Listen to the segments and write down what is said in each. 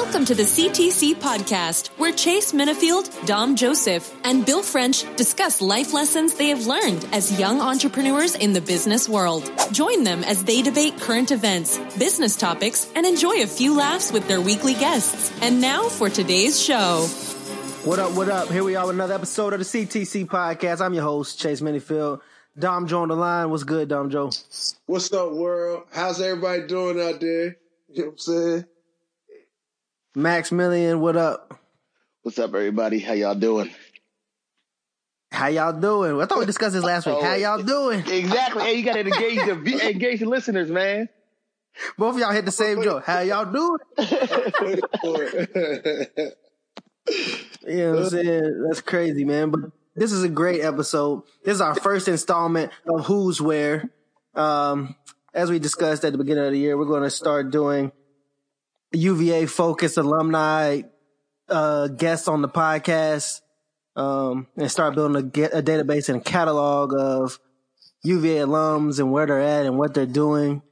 Welcome to the CTC podcast, where Chase Minnifield, Dom Joseph, and Bill French discuss life lessons they have learned as young entrepreneurs in the business world. Join them as they debate current events, business topics, and enjoy a few laughs with their weekly guests. And now for today's show. What up, what up? Here we are with another episode of the CTC podcast. I'm your host, Chase Minnifield. Dom Joe on the line. What's good, Dom Joe? What's up, world? How's everybody doing out there? You know what I'm saying? Maximilian, what up? What's up, everybody? How y'all doing? How y'all doing? I thought we discussed this last week. How y'all doing? Exactly. Hey, you got to engage the engage the listeners, man. Both of y'all hit the same joke. How y'all doing? you know what I'm saying? That's crazy, man. But this is a great episode. This is our first installment of Hooswhere. Um, as we discussed at the beginning of the year, we're going to start doing UVA focused alumni uh, guests on the podcast um, and start building a, get, a, database and a catalog of UVA alums and where they're at and what they're doing.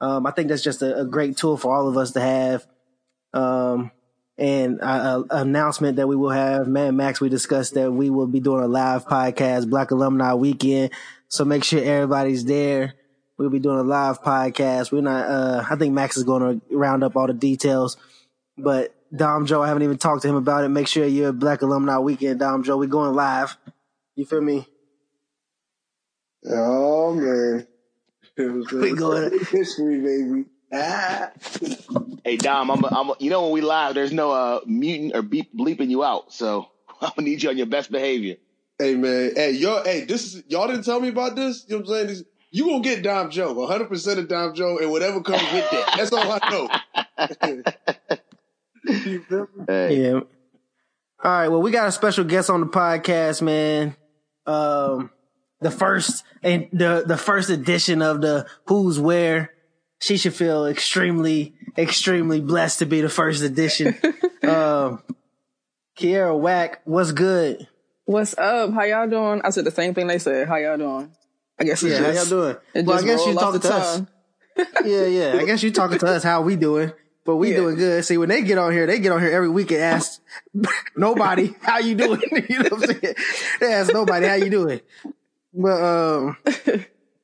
Um, I think that's just a, a, great tool for all of us to have. Um, and an announcement that we will have, man, Max, we discussed that we will be doing a live podcast, Black Alumni Weekend. So make sure everybody's there. We'll be doing a live podcast. We're not, uh, I think Max is going to round up all the details, but Dom Joe, I haven't even talked to him about it. Make sure you're a Black Alumni Weekend, Dom Joe. We're going live. You feel me? Oh man. we going to history, baby. Ah. Hey Dom, I'm, a, I'm a, you know when we live, there's no uh muting or beep bleeping you out, so I'm gonna need you on your best behavior. Hey man, hey yo, hey, this is y'all didn't tell me about this. You know what I'm saying? This, you gonna get Dom Joe, 100 percent of Dom Joe, and whatever comes with that. That's all I know. yeah. All right. Well, we got a special guest on the podcast, man. Um, the first and the the first edition of the Hooswhere. She should feel extremely, extremely blessed to be the first edition. um, Kiara Whack, what's good? What's up? How y'all doing? I said the same thing they said. How y'all doing? I guess yeah. Just, how y'all doing? Well, I guess you talking to us. yeah, yeah. I guess you talking to us. How we doing? But we yeah. doing good. See, when they get on here, they get on here every week and ask nobody how you doing. you know what I'm saying? They ask nobody how you doing. But um,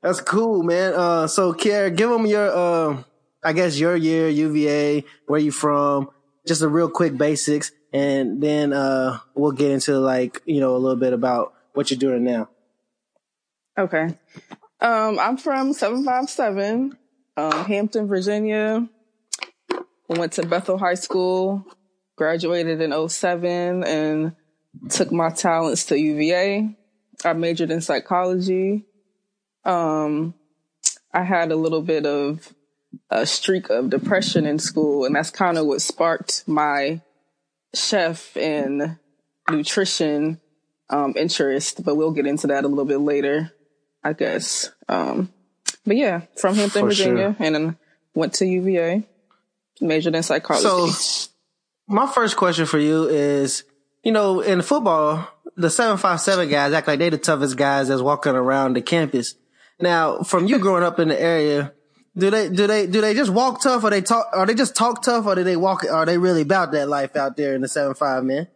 that's cool, man. Uh, so Kiara, give them your um, I guess your year, UVA, where you from, just a real quick basics, and then uh, we'll get into like you know a little bit about what you're doing now. Okay. Um, I'm from 757, um, Hampton, Virginia. Went to Bethel High School, graduated in 07 and took my talents to UVA. I majored in psychology. Um, I had a little bit of a streak of depression in school, and that's kind of what sparked my chef and nutrition um, interest. But we'll get into that a little bit later. I guess. Um, but yeah, from Hampton, For Virginia, sure. and then went to UVA, majored in psychology. So, my first question for you is, you know, in football, the seven five seven guys act like they the toughest guys that's walking around the campus. Now, from you growing up in the area, do they do they do they just walk tough, or they talk, or they just talk tough, or do they walk? Are they really about that life out there in the seven five man?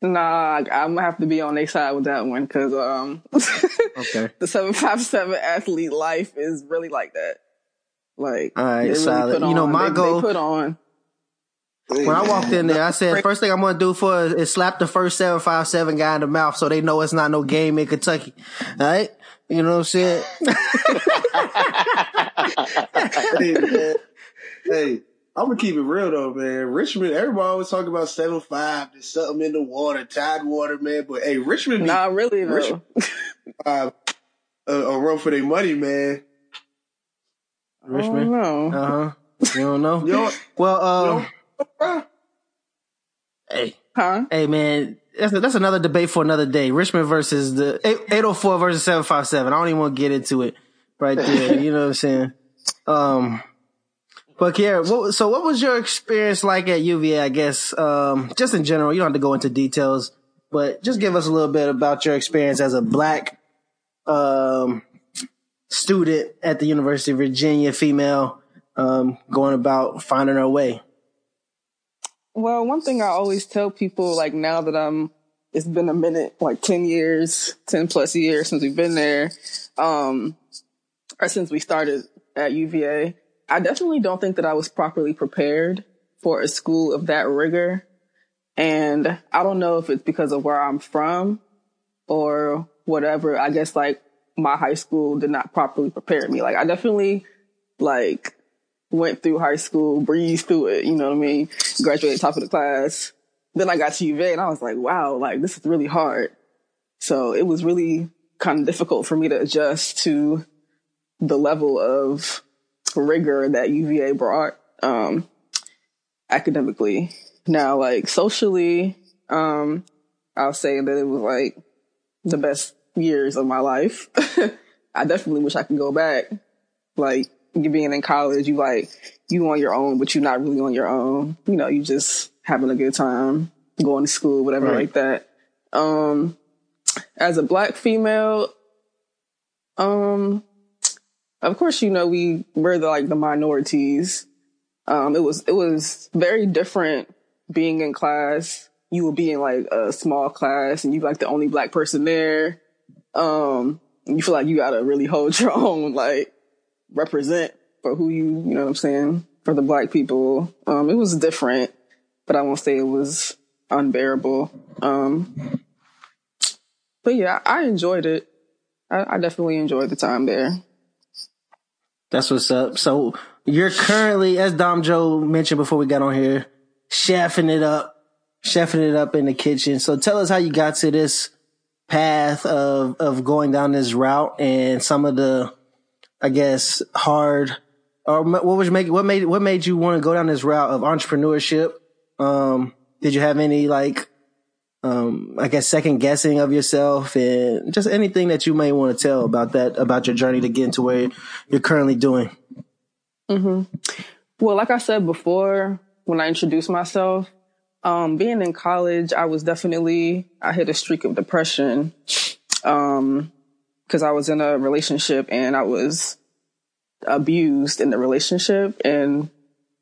Nah, I'm gonna have to be on their side with that one because um, okay, the seven five seven athlete life is really like that. Like, all right, solid. you know, my they, goal. They put on. When I walked in there, I said, first thing I'm gonna do for is, is slap the first seven five seven guy in the mouth so they know it's not no game in Kentucky. All right, you know what I'm saying? hey, man. hey, I'm gonna keep it real though, man. Richmond, everybody always talk about seven five. There's something in the water, Tidewater, man. But hey, Richmond, not really though. Richmond, uh, a, a run for their money, man. Richmond, no, uh huh. You don't know? you well, um, know, hey, huh? Hey, man, that's that's another debate for another day. Richmond versus the eight oh four versus seven five seven. I don't even want to get into it right there. you know what I'm saying? Um. But Kiara, what, so what was your experience like at UVA? I guess, um, just in general, you don't have to go into details, but just give us a little bit about your experience as a black, um, student at the University of Virginia, female, um, going about finding her way. Well, one thing I always tell people, like now that I'm, it's been a minute, like 10 years, 10 plus years since we've been there, um, or since we started at UVA, I definitely don't think that I was properly prepared for a school of that rigor. And I don't know if it's because of where I'm from or whatever. I guess like my high school did not properly prepare me. Like I definitely like went through high school, breezed through it, you know what I mean? Graduated top of the class. Then I got to UVA and I was like, wow, like this is really hard. So it was really kind of difficult for me to adjust to the level of rigor that UVA brought um, academically. Now, like socially, um, I'll say that it was like the best years of my life. I definitely wish I could go back. Like you being in college, you like you on your own, but you're not really on your own. You know, you just having a good time, going to school, whatever right. like that. Um, as a black female, um, of course, you know, we were the, like the minorities. Um, it was, it was very different being in class. You would be in like a small class and you like the only black person there. Um, you feel like you gotta really hold your own, like represent for who you, you know what I'm saying, for the black people. Um, it was different, but I won't say it was unbearable. Um, but yeah, I enjoyed it. I, I definitely enjoyed the time there. That's what's up. So you're currently, as Dom Joe mentioned before we got on here, chefing it up, chefing it up in the kitchen. So tell us how you got to this path of, of going down this route and some of the, I guess, hard or what was make what made what made you want to go down this route of entrepreneurship? Um, did you have any like, um, I guess second guessing of yourself and just anything that you may want to tell about that about your journey to get to where you're currently doing? Mm-hmm. Well, like I said before, when I introduced myself, um, being in college, I was definitely, I hit a streak of depression. Um, cause I was in a relationship and I was abused in the relationship. And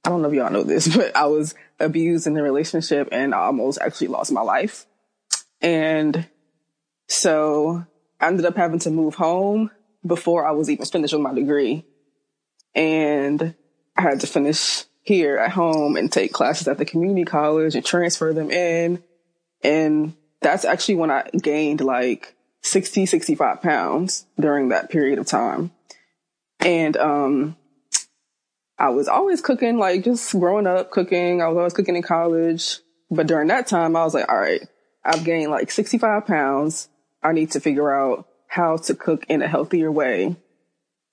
I don't know if y'all know this, but I was abused in the relationship and I almost actually lost my life. And so I ended up having to move home before I was even finished with my degree. And I had to finish here at home and take classes at the community college and transfer them in. And that's actually when I gained like 60, 65 pounds during that period of time. And, um, I was always cooking, like just growing up cooking. I was always cooking in college. But during that time, I was like, all right, I've gained like 65 pounds. I need to figure out how to cook in a healthier way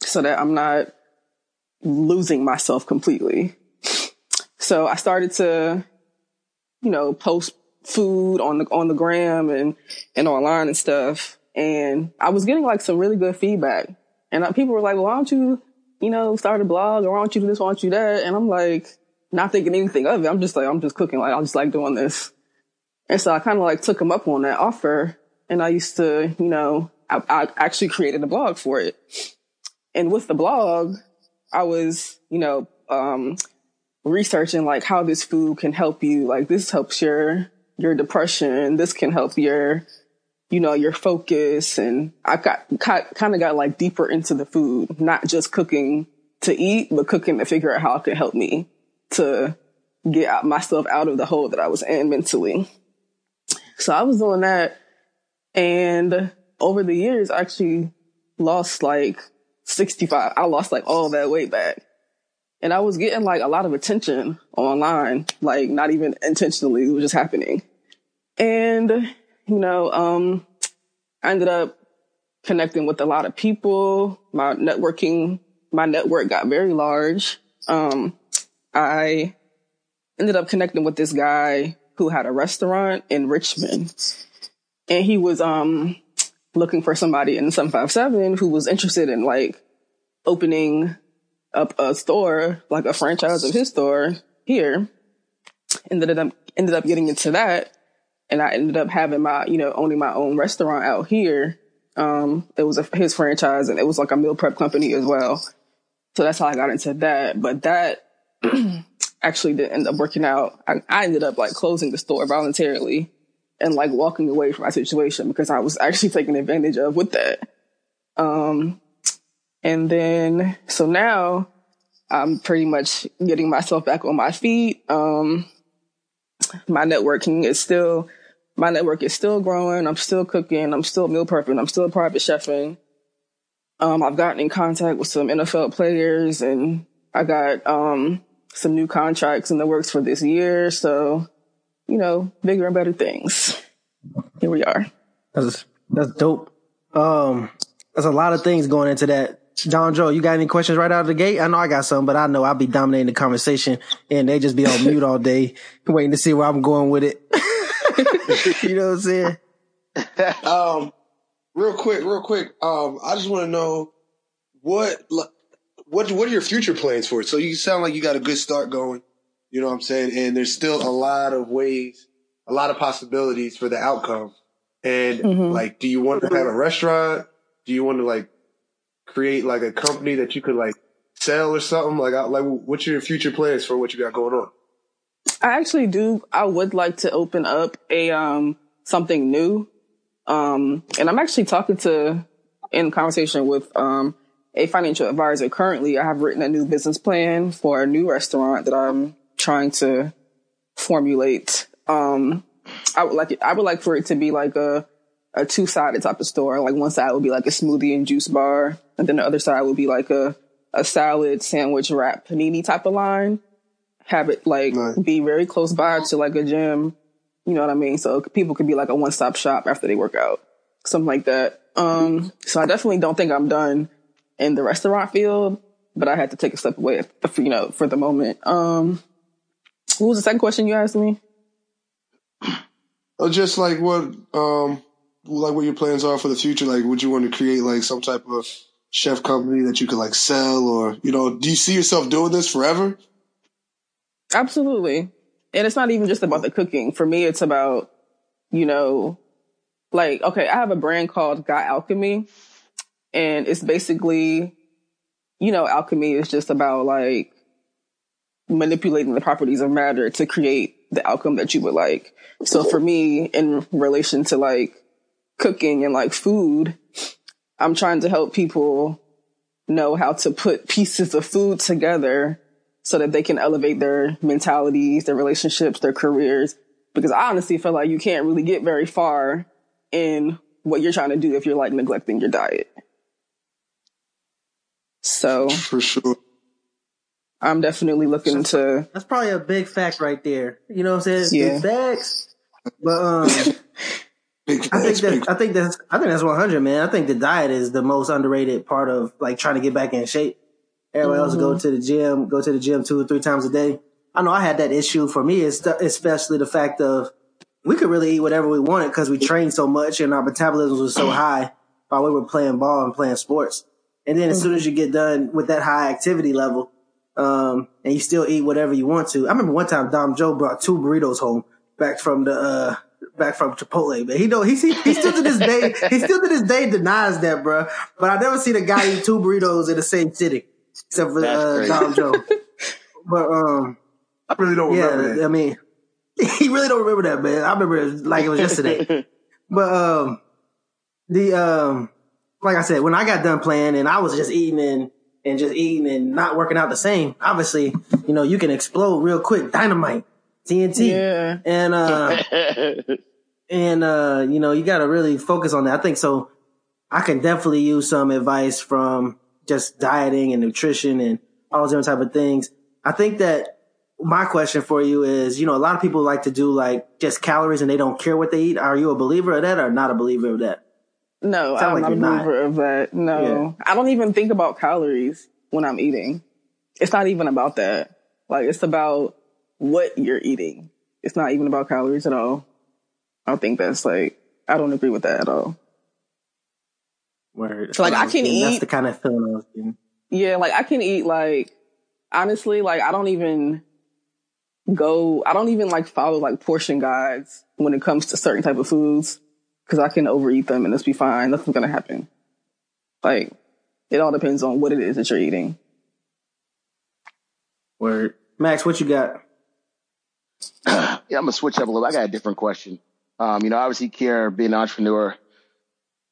so that I'm not losing myself completely. So I started to, you know, post food on the, on the gram and, and online and stuff. And I was getting like some really good feedback. And uh, people were like, well, why don't you, you know, start a blog or why don't you do this? Why don't you that? And I'm like, not thinking anything of it. I'm just like, I'm just cooking. Like, I just like doing this. And so I kind of like took him up on that offer. And I used to, you know, I, I actually created a blog for it. And with the blog, I was, you know, um, researching like how this food can help you. Like this helps your, your depression. This can help your, you know, your focus. And I got, kind of got like deeper into the food, not just cooking to eat, but cooking to figure out how it could help me to get out myself out of the hole that I was in mentally. So I was doing that. And over the years, I actually lost like 65. I lost like all that weight back. And I was getting like a lot of attention online, like not even intentionally, it was just happening. And, you know, um, I ended up connecting with a lot of people. My networking, my network got very large. Um, I ended up connecting with this guy who had a restaurant in Richmond and he was, um, looking for somebody in 757 who was interested in like opening up a store, like a franchise of his store here. Ended up ended up getting into that, and I ended up having my you know owning my own restaurant out here. Um, it was a, his franchise, and it was like a meal prep company as well. So that's how I got into that. But that actually didn't end up working out. I, I ended up like closing the store voluntarily and like walking away from my situation because I was actually taken advantage of with that. Um, and then, so now I'm pretty much getting myself back on my feet. Um, my networking is still, my network is still growing. I'm still cooking. I'm still meal prepping. I'm still private chefing. Um, I've gotten in contact with some NFL players and I got, um, some new contracts in the works for this year. So, you know, bigger and better things. Here we are. That's that's dope. Um, there's a lot of things going into that. Dom Joe, you got any questions right out of the gate? I know I got some, but I know I'll be dominating the conversation and they just be on mute all day waiting to see where I'm going with it. you know what I'm saying? Um, real quick, real quick. Um, I just want to know what what what are your future plans for it? So you sound like you got a good start going. You know what I'm saying? And there's still a lot of ways, a lot of possibilities for the outcome. And mm-hmm. like, do you want to have a restaurant? Do you want to like create like a company that you could like sell or something? Like, like what's your future plans for what you got going on? I actually do. I would like to open up a um something new. Um, and I'm actually talking to in conversation with um a financial advisor. Currently, I have written a new business plan for a new restaurant that I'm trying to formulate. Um, I would like it, I would like for it to be like a, a two sided type of store. Like one side would be like a smoothie and juice bar. And then the other side would be like a, a salad, sandwich, wrap, panini type of line. Have it like nice. be very close by to like a gym. You know what I mean? So people could be like a one stop shop after they work out. Something like that. Um, so I definitely don't think I'm done in the restaurant field, but I had to take a step away, you know, for the moment. Um, what was the second question you asked me? Uh, just like what, um, like what your plans are for the future. Like, would you want to create like some type of chef company that you could like sell, or you know, do you see yourself doing this forever? Absolutely, and it's not even just about the cooking. For me, it's about you know, like okay, I have a brand called Got Alchemy, and it's basically, you know, alchemy is just about like manipulating the properties of matter to create the outcome that you would like. So for me, in relation to like cooking and like food, I'm trying to help people know how to put pieces of food together so that they can elevate their mentalities, their relationships, their careers. Because I honestly feel like you can't really get very far in what you're trying to do if you're like neglecting your diet. So for sure. I'm definitely looking to. That's probably a big fact right there. You know what I'm saying? Yeah. Big facts. But um, big I think that I think that's I think that's 100, man. I think the diet is the most underrated part of like trying to get back in shape. Everybody mm-hmm. else go to the gym, go to the gym two or three times a day. I know I had that issue. For me, it's especially the fact of we could really eat whatever we wanted because we trained so much and our metabolisms was so high while we were playing ball and playing sports. And then as soon as you get done with that high activity level, um, and you still eat whatever you want to. I remember one time Dom Joe brought two burritos home back from the, uh, back from Chipotle, but he don't, he, he, he still to this day, he still to this day denies that, bro. But I never seen a guy eat two burritos in the same city, except for, uh, Dom Joe. But, um, I really don't yeah, remember that. I mean, he really don't remember that, man. I remember it like it was yesterday. but, um, the, um, like I said, when I got done playing and I was just eating and, and just eating and not working out the same, obviously, you know, you can explode real quick. Dynamite, TNT. Yeah. And, uh, and, uh, you know, you got to really focus on that. I think so. I can definitely use some advice from just dieting and nutrition and all those different type of things. I think that my question for you is, you know, a lot of people like to do like just calories and they don't care what they eat. Are you a believer of that or not a believer of that? No, I'm like not a believer not. of that. No, yeah. I don't even think about calories when I'm eating. It's not even about that. Like it's about what you're eating. It's not even about calories at all. I don't think that's like, I don't agree with that at all. Word. So like I can eat. That's the kind of feeling I was getting. Yeah, like I can eat like, honestly, like I don't even go, I don't even like follow like portion guides when it comes to certain type of foods because I can overeat them and it's be fine. Nothing's gonna happen. Like it all depends on what it is that you're eating. Word. Max, what you got? yeah, I'm gonna switch up a little. I got a different question. Um, you know, obviously, Kier, being an entrepreneur,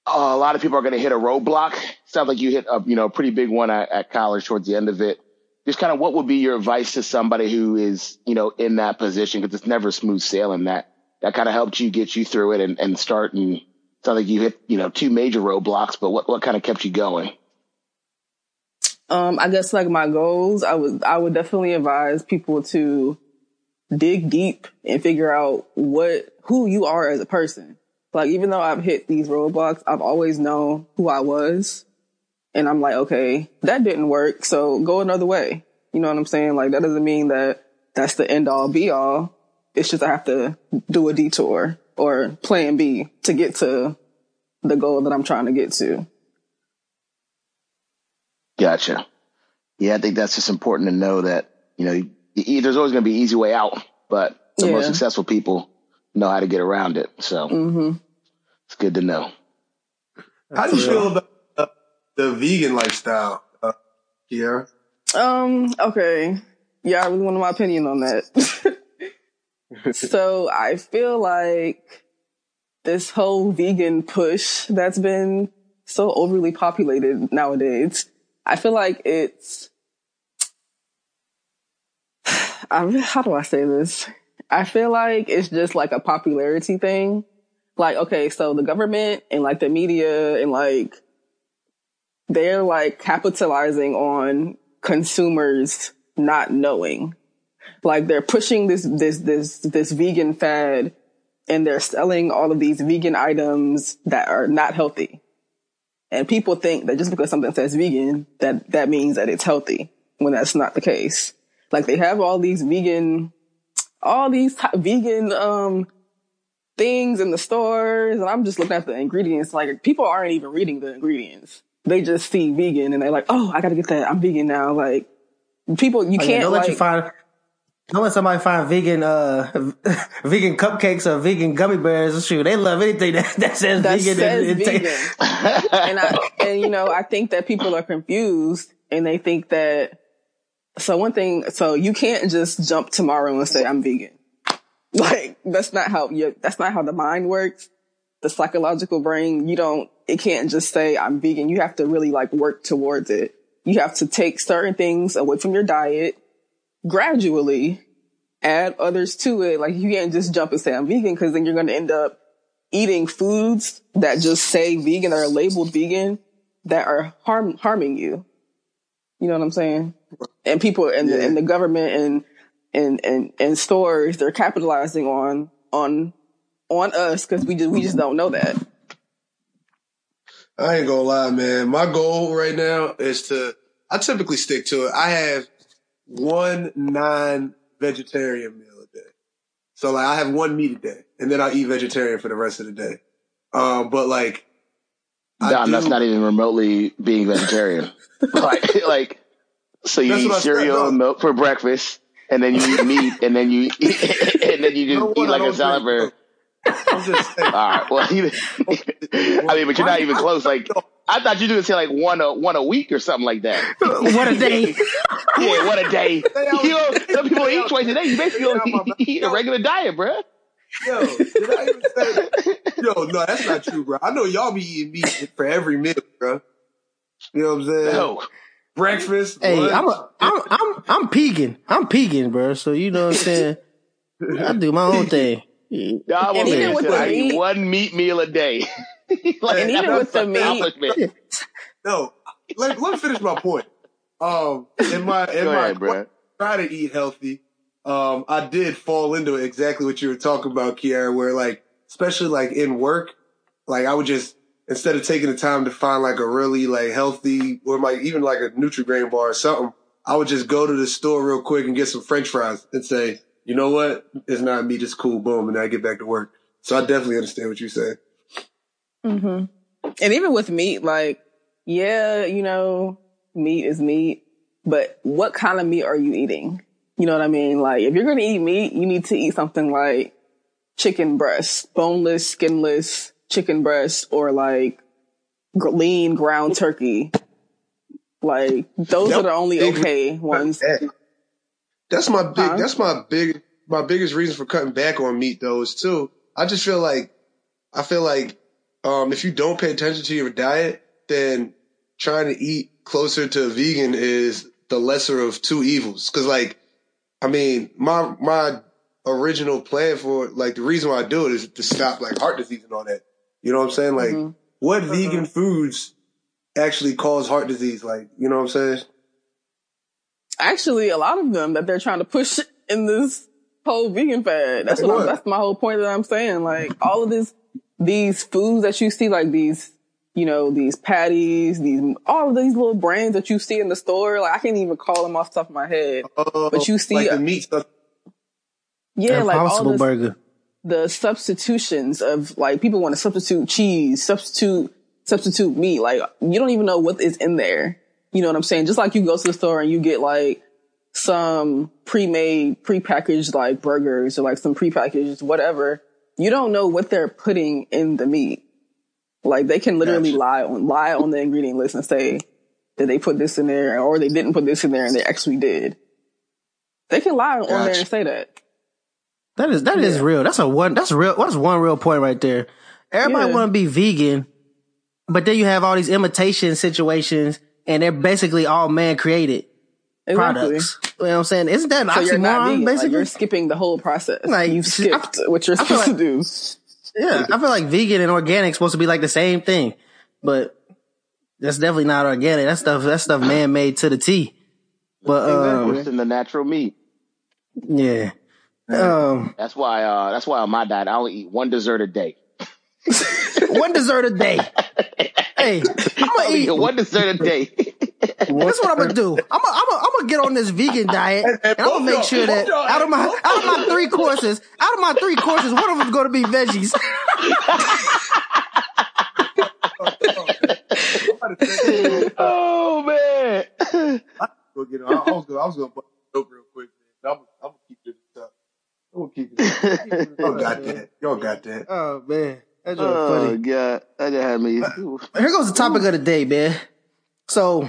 a lot of people are to hit a roadblock. Sounds like you hit a you know pretty big one at, at college towards the end of it. Just kind of what would be your advice to somebody who is you know in that position because it's never smooth sailing. That that kind of helped you get you through it and, and start and sounds like you hit you know two major roadblocks. But what what kind of kept you going? Um, I guess like my goals, I would I would definitely advise people to dig deep and figure out what who you are as a person. Like even though I've hit these roadblocks, I've always known who I was. And I'm like, okay, that didn't work, so go another way. You know what I'm saying? Like that doesn't mean that that's the end all be all. It's just I have to do a detour or plan B to get to the goal that I'm trying to get to. Gotcha. Yeah, I think that's just important to know that, you know, there's always going to be an easy way out, but the yeah. most successful people know how to get around it. So mm-hmm. it's good to know. How do you feel about uh, the vegan lifestyle, uh, Kiara? Um, okay. Yeah, I really want my opinion on that. so I feel like this whole vegan push that's been so overly populated nowadays, I feel like it's, I, how do I say this? I feel like it's just like a popularity thing. Like, okay, so the government and like the media and like, they're like capitalizing on consumers not knowing. Like they're pushing this, this, this, this vegan fad and they're selling all of these vegan items that are not healthy. And people think that just because something says vegan, that that means that it's healthy when that's not the case. Like they have all these vegan all these t- vegan um things in the stores and I'm just looking at the ingredients. Like people aren't even reading the ingredients. They just see vegan and they're like, oh, I gotta get that. I'm vegan now. Like people, you oh, can't yeah, don't like, let you find. Don't let somebody find vegan, uh, vegan cupcakes or vegan gummy bears. Shoot, they love anything that, that says that vegan. Says and, vegan. and I, and you know, I think that people are confused and they think that so one thing, so you can't just jump tomorrow and say I'm vegan. Like that's not how you. That's not how the mind works. The psychological brain, you don't. It can't just say I'm vegan. You have to really like work towards it. You have to take certain things away from your diet gradually, add others to it. Like you can't just jump and say I'm vegan because then you're going to end up eating foods that just say vegan or labeled vegan that are harm harming you. You know what I'm saying? And people and, yeah. the, and the government and, and, and, and stores, they're capitalizing on, on, on us because we just, we just don't know that. I ain't gonna lie, man. My goal right now is to, I typically stick to it. I have one non vegetarian meal a day. So like I have one meat a day and then I eat vegetarian for the rest of the day. Um, but like, Dom, that's not even remotely being vegetarian. like, like, so you eat cereal and milk for breakfast, and then you eat meat, and then you eat, and then you just eat like a salad for. I'm just saying. All right. Well, you, I mean, but you're not even close. Like, I thought you were gonna say like one a one a week or something like that. what a day. yeah, what a day. You know, some people eat twice a day. You basically only eat a regular diet, bro. Yo, did I even say that? Yo, no, that's not true, bro. I know y'all be eating meat for every meal, bro. You know what I'm saying? No. Breakfast. Hey, lunch. I'm a, I'm I'm I'm pegan. I'm pegan, bro. So you know what I'm saying. I do my own thing. Y'all and even with the meat, one meat meal a day. like, and even with the meat. No, let, let me finish my point. Um, in my in Go my ahead, try to eat healthy um, I did fall into exactly what you were talking about, Kiara, where like, especially like in work, like I would just, instead of taking the time to find like a really like healthy or like even like a Nutri-Grain bar or something, I would just go to the store real quick and get some french fries and say, you know what? It's not me. It's cool. Boom. And I get back to work. So I definitely understand what you're saying. Mm-hmm. And even with meat, like, yeah, you know, meat is meat, but what kind of meat are you eating? You know what I mean? Like if you're going to eat meat, you need to eat something like chicken breast, boneless, skinless chicken breast or like lean ground turkey. Like those yep. are the only okay ones. that's my big. Huh? That's my big. My biggest reason for cutting back on meat, though, is too. I just feel like, I feel like, um, if you don't pay attention to your diet, then trying to eat closer to a vegan is the lesser of two evils. Cause like, I mean, my, my original plan for like the reason why I do it is to stop like heart disease and all that. You know what I'm saying? Like, mm-hmm. what mm-hmm. vegan foods actually cause heart disease? Like, you know what I'm saying? Actually, a lot of them that they're trying to push in this whole vegan fad. That's what, what? that's my whole point that I'm saying. Like all of this, these foods that you see, like these, you know, these patties, these, all of these little brands that you see in the store. Like I can't even call them off the top of my head, uh, but you see like the meat stuff. Yeah, like all this, burger. The substitutions of like people want to substitute cheese, substitute substitute meat. Like you don't even know what is in there. You know what I'm saying? Just like you go to the store and you get like some pre-made, pre-packaged like burgers or like some pre-packaged whatever. You don't know what they're putting in the meat. Like they can literally gotcha. lie on lie on the ingredient list and say that they put this in there or they didn't put this in there and they actually did. They can lie gotcha. on there and say that. That is that yeah. is real. That's a one. That's real. That's one real point right there. Everybody yeah. want to be vegan, but then you have all these imitation situations, and they're basically all man created exactly. products. You know what I'm saying? Isn't that an so oxymoron? Basically, like you're skipping the whole process. Like you've skipped I, what you're supposed like, to do. Yeah, I feel like vegan and organic supposed to be like the same thing, but that's definitely not organic. That stuff, that stuff, man made to the T. But um, in the natural meat. Yeah. Um, that's why. Uh, that's why on my diet, I only eat one dessert a day. one dessert a day. hey, I'm gonna eat one dessert a day. That's what I'm gonna do. I'm gonna, I'm gonna, I'm gonna get on this vegan diet, and, and I'm gonna make sure that out of my out of my three courses, out of my three courses, one of them's gonna be veggies. oh man! I, was gonna, I was gonna put real quick. I'm, I'm gonna keep it We'll keep it. Y'all got that. Y'all got that. Oh man. That's oh funny. god, that just had me. Here goes the topic of the day, man. So,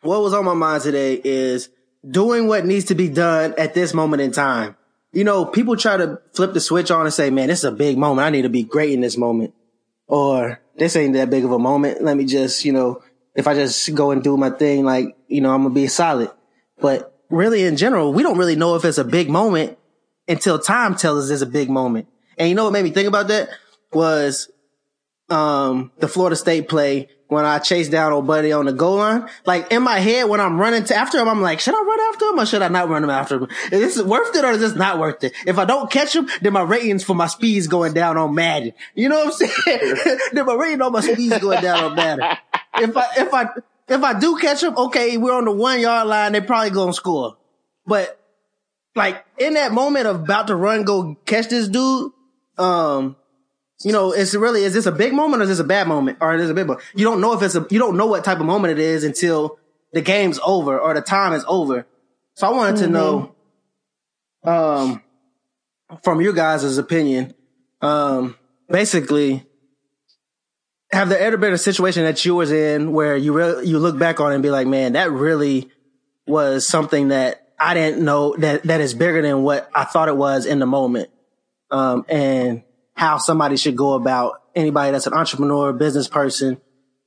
what was on my mind today is doing what needs to be done at this moment in time. You know, people try to flip the switch on and say, "Man, this is a big moment. I need to be great in this moment," or "This ain't that big of a moment. Let me just, you know, if I just go and do my thing, like, you know, I'm gonna be solid." But really, in general, we don't really know if it's a big moment until time tells us there's a big moment. And you know what made me think about that was um the Florida State play when I chased down old buddy on the goal line. Like in my head when I'm running to after him, I'm like, should I run after him or should I not run him after him? Is this worth it or is this not worth it? If I don't catch him, then my ratings for my speeds going down on Madden. You know what I'm saying? then my rating on my speeds going down on Madden. If I if I if I do catch him, okay, we're on the one yard line, they probably gonna score. But like in that moment of about to run, go catch this dude, um, you know, it's really, is this a big moment or is this a bad moment or is it a big moment? You don't know if it's a, you don't know what type of moment it is until the game's over or the time is over. So I wanted mm-hmm. to know, um, from your guys' opinion, um, basically, have there ever been a situation that you was in where you really, you look back on it and be like, man, that really was something that I didn't know that that is bigger than what I thought it was in the moment. Um, and how somebody should go about anybody that's an entrepreneur, business person,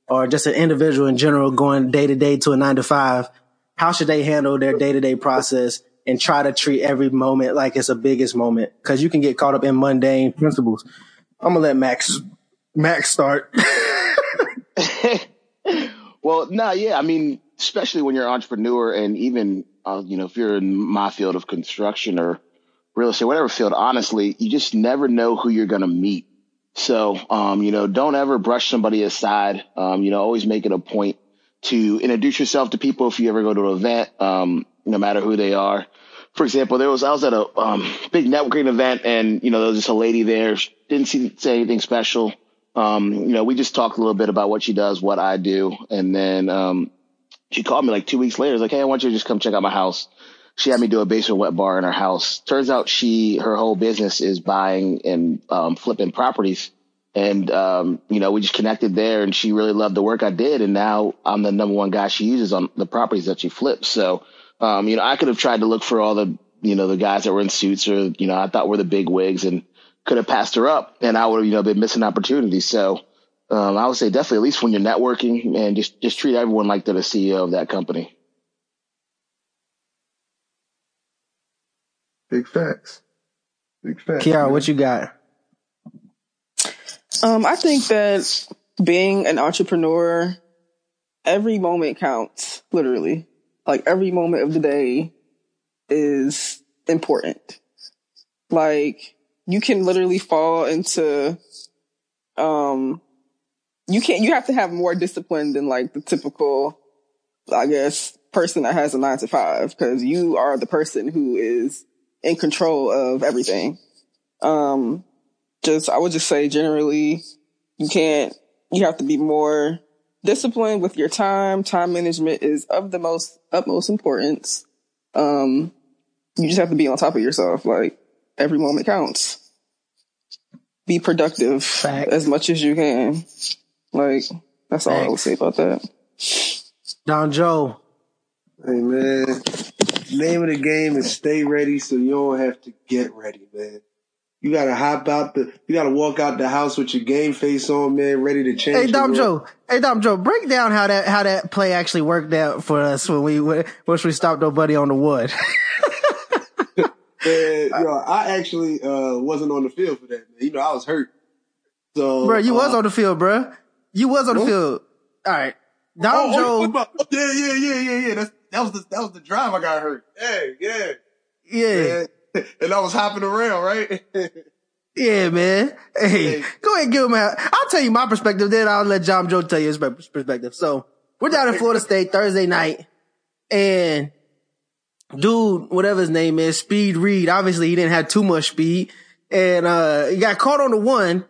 or just an individual in general going day to day to a nine to five. How should they handle their day to day process and try to treat every moment like it's a biggest moment? Cause you can get caught up in mundane principles. I'm gonna let Max, Max start. well, no, yeah. I mean, especially when you're an entrepreneur and even uh, you know, if you're in my field of construction or real estate, whatever field, honestly, you just never know who you're going to meet. So, um, you know, don't ever brush somebody aside. Um, you know, always make it a point to introduce yourself to people if you ever go to an event, um, no matter who they are. For example, there was, I was at a, um, big networking event and, you know, there was just a lady there. She didn't see, say anything special. Um, you know, we just talked a little bit about what she does, what I do. And then, um, she called me like two weeks later. I was like, Hey, I want you to just come check out my house. She had me do a basement wet bar in her house. Turns out she, her whole business is buying and um, flipping properties. And, um, you know, we just connected there and she really loved the work I did. And now I'm the number one guy she uses on the properties that she flips. So, um, you know, I could have tried to look for all the, you know, the guys that were in suits or, you know, I thought were the big wigs and could have passed her up and I would have, you know, been missing opportunities. So, um, I would say definitely at least when you're networking and just, just treat everyone like they're the CEO of that company. Big facts. Big facts. Kiara, what you got? Um, I think that being an entrepreneur, every moment counts, literally. Like every moment of the day is important. Like you can literally fall into, um, you can't, you have to have more discipline than like the typical, I guess, person that has a nine to five because you are the person who is in control of everything. Um, just, I would just say generally, you can't, you have to be more disciplined with your time. Time management is of the most utmost importance. Um, you just have to be on top of yourself. Like every moment counts. Be productive Fact. as much as you can. Like that's all I would say about that. Dom Joe. Hey man, name of the game is stay ready so you don't have to get ready, man. You gotta hop out the, you gotta walk out the house with your game face on, man, ready to change. Hey the Dom. Joe. Hey Dom Joe. Break down how that how that play actually worked out for us when we once we stopped nobody on the wood. Man, yo, I actually uh, wasn't on the field for that, man. You know, I was hurt. So, bro, you was uh, on the field, bro. You was on the What? field. All right. Dom Oh, oh, Joe. Oh, yeah, yeah, yeah, yeah, yeah. That's, that was the that was the drive I got hurt. Hey, yeah, yeah. man. And I was hopping around, right? Yeah, man. Hey, Hey. go ahead and give him out. I'll tell you my perspective, then I'll let Dom Joe tell you his perspective. So we're down in Florida State Thursday night and dude, whatever his name is, Speed Reed, obviously he didn't have too much speed and, uh, he got caught on the one,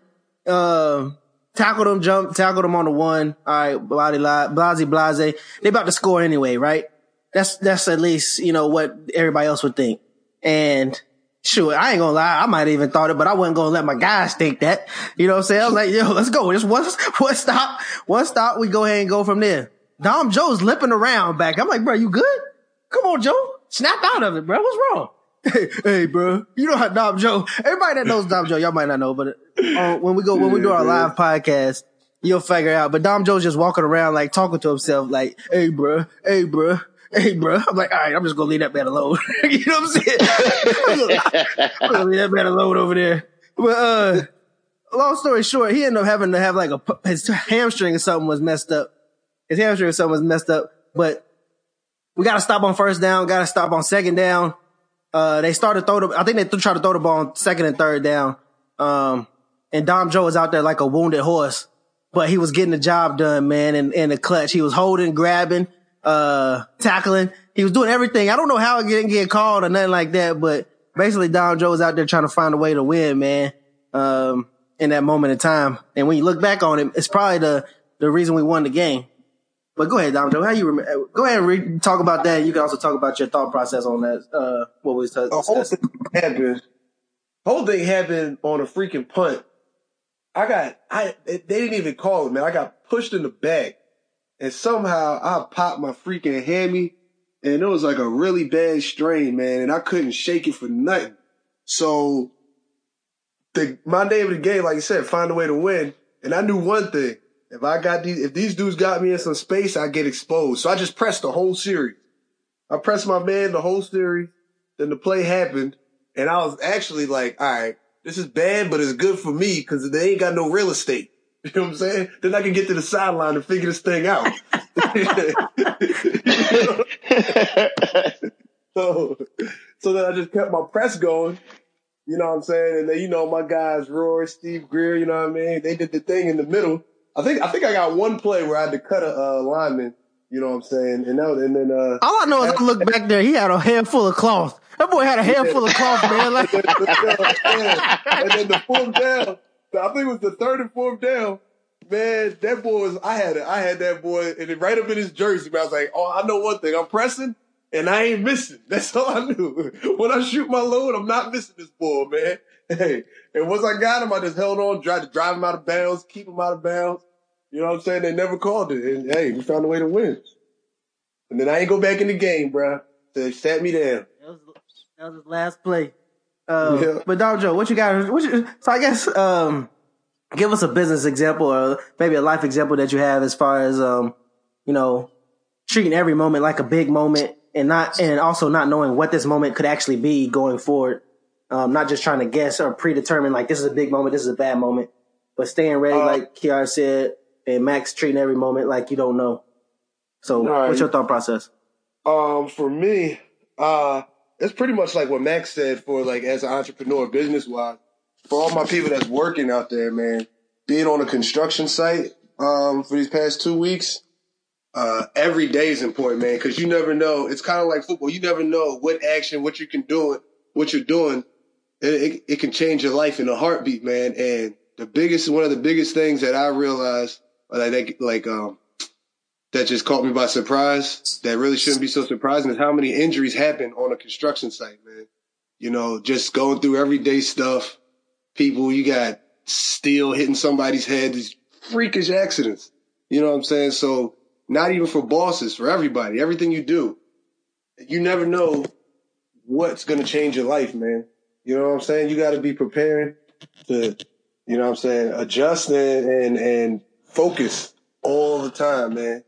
um, tackled him, jumped, tackled him on the one. All right, blase, blase, blase. They about to score anyway, right? That's, that's at least, you know, what everybody else would think. And sure, I ain't gonna lie. I might even thought it, but I wasn't gonna let my guys think that. You know what I'm saying? I was like, yo, let's go. Just one, one stop, one stop. We go ahead and go from there. Dom Joe's limping around back. I'm like, bro, you good? Come on, Joe. Snap out of it, bro. What's wrong? Hey, hey, bro. You know how Dom Joe, everybody that knows Dom Joe, y'all might not know, but uh, when we go, when we do our live podcast, you'll figure it out. But Dom Joe's just walking around, like talking to himself, like, hey, bro, hey, bro. Hey, bro. I'm like, all right, I'm just gonna leave that man alone. you know what I'm saying? I'm gonna- I'm gonna leave that man alone over there. But uh, long story short, he ended up having to have like a his hamstring or something was messed up. His hamstring or something was messed up. But we got to stop on first down. Got to stop on second down. Uh, they started throw the. I think they th- tried to throw the ball on second and third down. Um, and Dom Joe was out there like a wounded horse, but he was getting the job done, man. And in the clutch, he was holding, grabbing, uh, tackling. He was doing everything. I don't know how it didn't get called or nothing like that, but basically Dom Joe was out there trying to find a way to win, man. Um, in that moment in time. And when you look back on it, it's probably the, the reason we won the game. But go ahead, Dom Joe. How you rem- go ahead and re- talk about that. You can also talk about your thought process on that. Uh, what was the whole thing happened. Whole thing happened on a freaking punt. I got, I, they didn't even call it, man. I got pushed in the back and somehow I popped my freaking hammy and it was like a really bad strain, man. And I couldn't shake it for nothing. So the, my name of the game, like I said, find a way to win. And I knew one thing. If I got these, if these dudes got me in some space, I get exposed. So I just pressed the whole series. I pressed my man the whole series. Then the play happened, and I was actually like, "All right, this is bad, but it's good for me because they ain't got no real estate." You know what I'm saying? Then I can get to the sideline and figure this thing out. so, so then I just kept my press going. You know what I'm saying? And then you know my guys, Roy, Steve Greer. You know what I mean? They did the thing in the middle. I think I think I got one play where I had to cut a uh, lineman. You know what I'm saying? And that, and then uh, All I know is I look back there. He had a handful of cloth. That boy had a handful of cloth, man. Like. And then the fourth down, I think it was the third and fourth down. Man, that boy was. I had it. I had that boy, and it right up in his jersey. Man, I was like, "Oh, I know one thing. I'm pressing, and I ain't missing. That's all I knew. When I shoot my load, I'm not missing this ball, man. Hey, and once I got him, I just held on, tried to drive him out of bounds, keep him out of bounds. You know what I'm saying? They never called it, and hey, we found a way to win. And then I ain't go back in the game, bruh. They sat me down. That was, that was his last play. Uh, yeah. But Dom Joe, what you got? What you, so I guess um, give us a business example or maybe a life example that you have as far as um, you know, treating every moment like a big moment and not and also not knowing what this moment could actually be going forward. Um, not just trying to guess or predetermine like this is a big moment, this is a bad moment, but staying ready, uh, like Kiara said, and Max treating every moment like you don't know. So, right. what's your thought process? Um, for me, uh, it's pretty much like what Max said for like as an entrepreneur, business wise. For all my people that's working out there, man, being on a construction site um, for these past two weeks, uh, every day is important, man, because you never know. It's kind of like football. You never know what action, what you can do, what you're doing. It, it, it, can change your life in a heartbeat, man. And the biggest, one of the biggest things that I realized, like, like, um, that just caught me by surprise, that really shouldn't be so surprising is how many injuries happen on a construction site, man. You know, just going through everyday stuff. People, you got steel hitting somebody's head, these freakish accidents. You know what I'm saying? So, not even for bosses, for everybody, everything you do. You never know what's going to change your life, man. You know what I'm saying? You got to be preparing to, you know what I'm saying, adjust and, and, and focus all the time, man.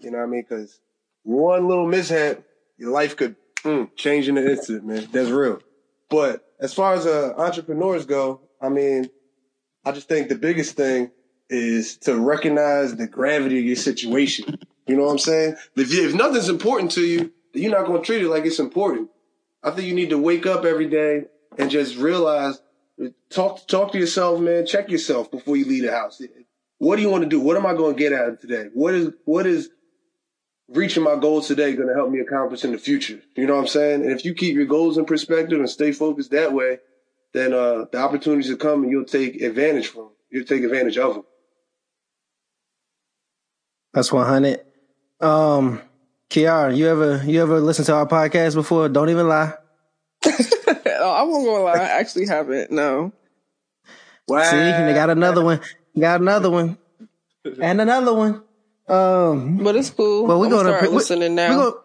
You know what I mean? Cause one little mishap, your life could mm, change in an instant, man. That's real. But as far as uh, entrepreneurs go, I mean, I just think the biggest thing is to recognize the gravity of your situation. You know what I'm saying? If, if nothing's important to you, you're not going to treat it like it's important. I think you need to wake up every day and just realize, talk, talk to yourself, man. Check yourself before you leave the house. What do you want to do? What am I going to get out of today? What is, what is reaching my goals today going to help me accomplish in the future? You know what I'm saying? And if you keep your goals in perspective and stay focused that way, then, uh, the opportunities will come and you'll take advantage from them. You'll take advantage of them. That's 100. Um, Kiara, you ever, you ever listen to our podcast before? Don't even lie. oh, I won't go lie. I actually haven't. No. Wow. See, they got another one. Got another one. And another one. Um, but it's cool. But we're gonna start we, listening now. We're gonna,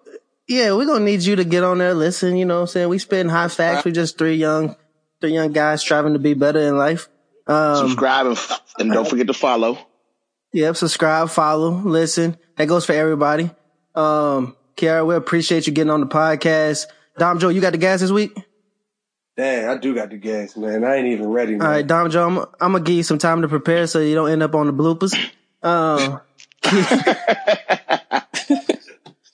yeah, we're gonna need you to get on there, listen. You know what I'm saying? We spitting hot facts. We're just three young, three young guys striving to be better in life. Um, Subscribe and, and don't forget to follow. Yep, subscribe, follow, listen. That goes for everybody. Um, Kiara, we appreciate you getting on the podcast. Dom Joe, you got the gas this week? Dang, I do got the gas, man. I ain't even ready. Man. All right, Dom Joe, I'm, I'm, gonna give you some time to prepare so you don't end up on the bloopers. Um,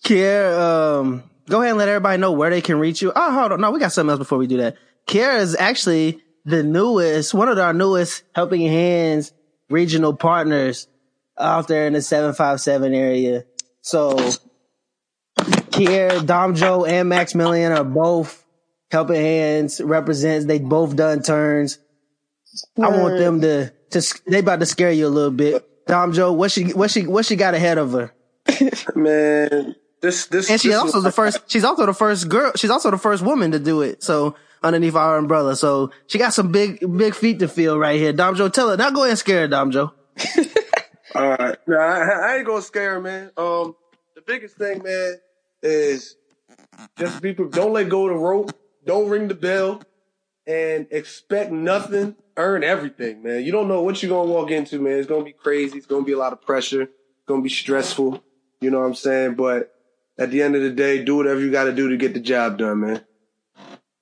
Kiara, um, go ahead and let everybody know where they can reach you. Oh, hold on. No, we got something else before we do that. Kiara is actually the newest, one of our newest helping hands regional partners out there in the 757 area. So Kier, Dom Joe, and Maximilian are both helping hands, represents, they both done turns. I want them to, to, they about to scare you a little bit. Dom Joe, what she, what she, what she got ahead of her? Man, this, this, and she's this also the first, she's also the first girl, she's also the first woman to do it. So underneath our umbrella. So she got some big, big feet to feel right here. Dom Joe, tell her, now go ahead and scare her, Dom Joe. All right. Now, I, I ain't gonna scare him, man. Um, the biggest thing, man, is just be don't let go of the rope. Don't ring the bell and expect nothing. Earn everything, man. You don't know what you're gonna walk into, man. It's gonna be crazy. It's gonna be a lot of pressure. It's gonna be stressful. You know what I'm saying? But at the end of the day, do whatever you got to do to get the job done, man.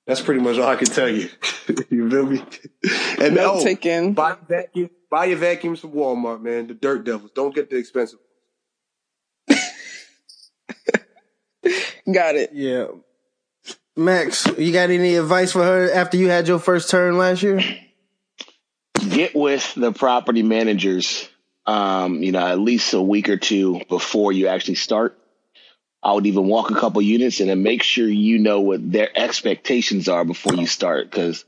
That's pretty much all I can tell you. you feel me? And no, oh, taken. buy vacuum, buy your vacuums from Walmart, man. The Dirt Devils. Don't get the expensive. got it. Yeah. Max, you got any advice for her after you had your first turn last year? Get with the property managers, um, you know, at least a week or two before you actually start. I would even walk a couple units and then make sure you know what their expectations are before you start because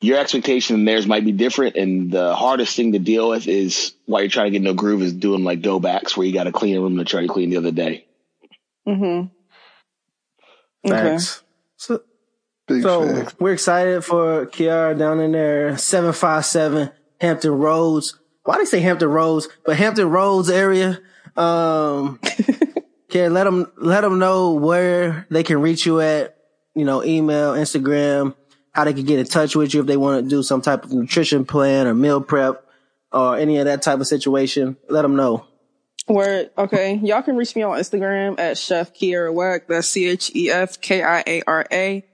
your expectation and theirs might be different. And the hardest thing to deal with is while you're trying to get no groove is doing like go backs where you got to clean a room to try to clean the other day. Mm-hmm. Thanks. Okay. So, so we're excited for Kiara down in there, 757 Hampton Roads. Why do they say Hampton Roads? But Hampton Roads area. Um, Kier, let them let them know where they can reach you at. You know, email, Instagram, how they can get in touch with you if they want to do some type of nutrition plan or meal prep or any of that type of situation. Let them know. Word. Okay. Y'all can reach me on Instagram at Chef Kiara Whack. That's C H E F K I A R A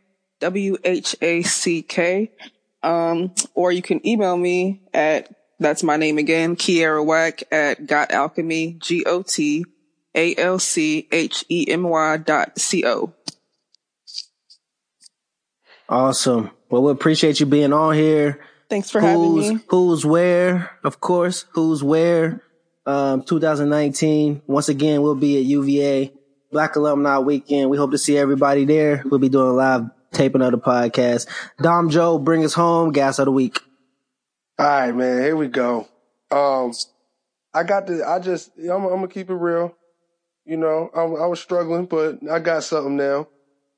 W H A C K. Um, or you can email me at, that's my name again, Kiara Whack at Got Alchemy, G O T A L C H E M Y dot C O. Awesome. Well, we appreciate you being on here. Thanks for having me. Hooswhere, of course, Hooswhere, um, 2019. Once again, we'll be at UVA Black Alumni Weekend. We hope to see everybody there. We'll be doing live taping of the podcast. Dom Joe, bring us home. Gas of the week. All right, man. Here we go. Um, I got the. I just. I'm, I'm gonna keep it real. You know, I, I was struggling, but I got something now.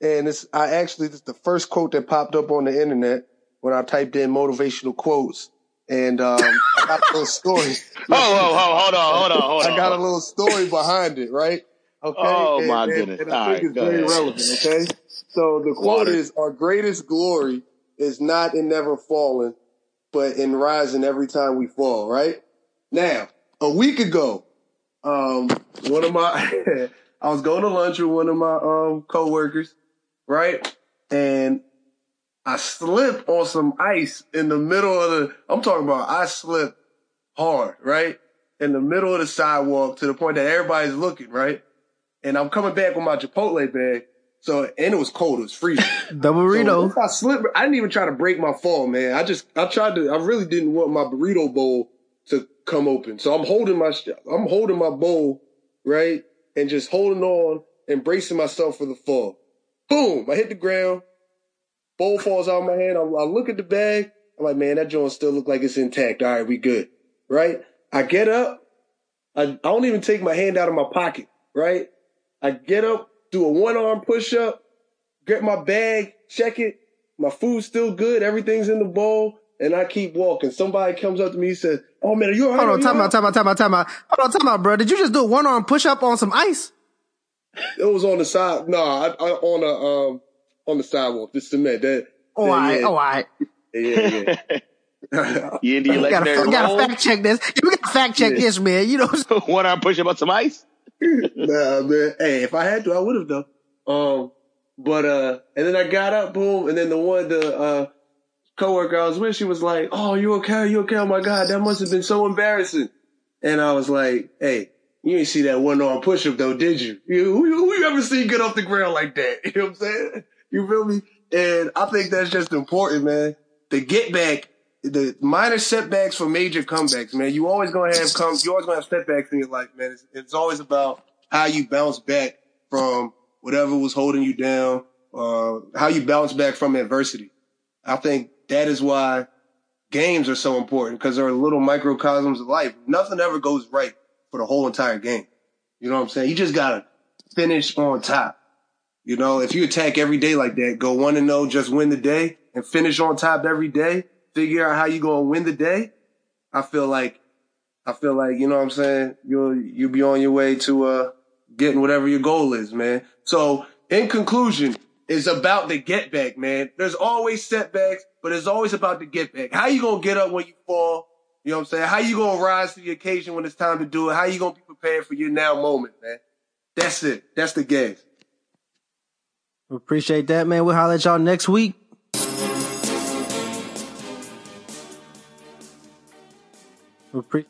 And it's. I actually. Is the first quote that popped up on the internet when I typed in motivational quotes, and um, I got a little story. Oh, oh, oh, hold on, hold on, hold on. I got a little story behind it, right? Okay. Oh, and, my and- goodness. And I All think right, it's very ahead. relevant. Okay. So the quote Water. is: "Our greatest glory is not in never falling, but in rising every time we fall." Right now, a week ago, um, one of my I was going to lunch with one of my um coworkers, right, and I slipped on some ice in the middle of the. I'm talking about I slipped hard, right, in the middle of the sidewalk to the point that everybody's looking, right, and I'm coming back with my Chipotle bag. So and it was cold, it was freezing. Double burrito. once I slipped. I didn't even try to break my fall, man. I just I tried to. I really didn't want my burrito bowl to come open. So I'm holding my I'm holding my bowl right and just holding on and bracing myself for the fall. Boom! I hit the ground. Bowl falls out of my hand. I, I look at the bag. I'm like, man, that joint still look like it's intact. All right, we good, right? I get up. I, I don't even take my hand out of my pocket, right? I get up, do a one arm push up, get my bag, check it. My food's still good. Everything's in the bowl. And I keep walking. Somebody comes up to me and says, Oh man, are you all right? Hold on, time out, time out, time out, time out. Hold on, time out, bro. Did you just do a one arm push up on some ice? It was on the side. No, I, I, on a, um, on the sidewalk, the cement. That, Oh, yeah, all right, yeah, oh, all right. yeah, yeah. you into your We gotta, legendary we gotta role? fact check this. We gotta fact check Yeah. this, man. You know, One arm push up on some ice? nah, man. Hey, if I had to, I would have though. Um, but uh, and then I got up, boom, and then the one, the uh, coworker I was with, she was like, "Oh, you okay? You okay? Oh my god, that must have been so embarrassing." And I was like, "Hey, you ain't see that one arm push up though, did you? You who, who you ever seen get off the ground like that? You know what I'm saying? You feel me? And I think that's just important, man. The get back, the minor setbacks for major comebacks, man. You always gonna have come, you always gonna have setbacks in your life, man. It's, it's always about how you bounce back from whatever was holding you down, uh, how you bounce back from adversity. I think that is why games are so important because they're little microcosms of life. Nothing ever goes right for the whole entire game. You know what I'm saying? You just gotta finish on top. You know, if you attack every day like that, go one and no, just win the day and finish on top every day, figure out how you gonna win the day. I feel like, I feel like, you know what I'm saying? You'll, you'll be on your way to, uh, getting whatever your goal is, man. So in conclusion, it's about the get back, man. There's always setbacks, but it's always about the get back. How you gonna get up when you fall? You know what I'm saying? How you gonna rise to the occasion when it's time to do it? How you gonna be prepared for your now moment, man? That's it. That's the game. We appreciate that, man. We'll holler at y'all next week. We appre-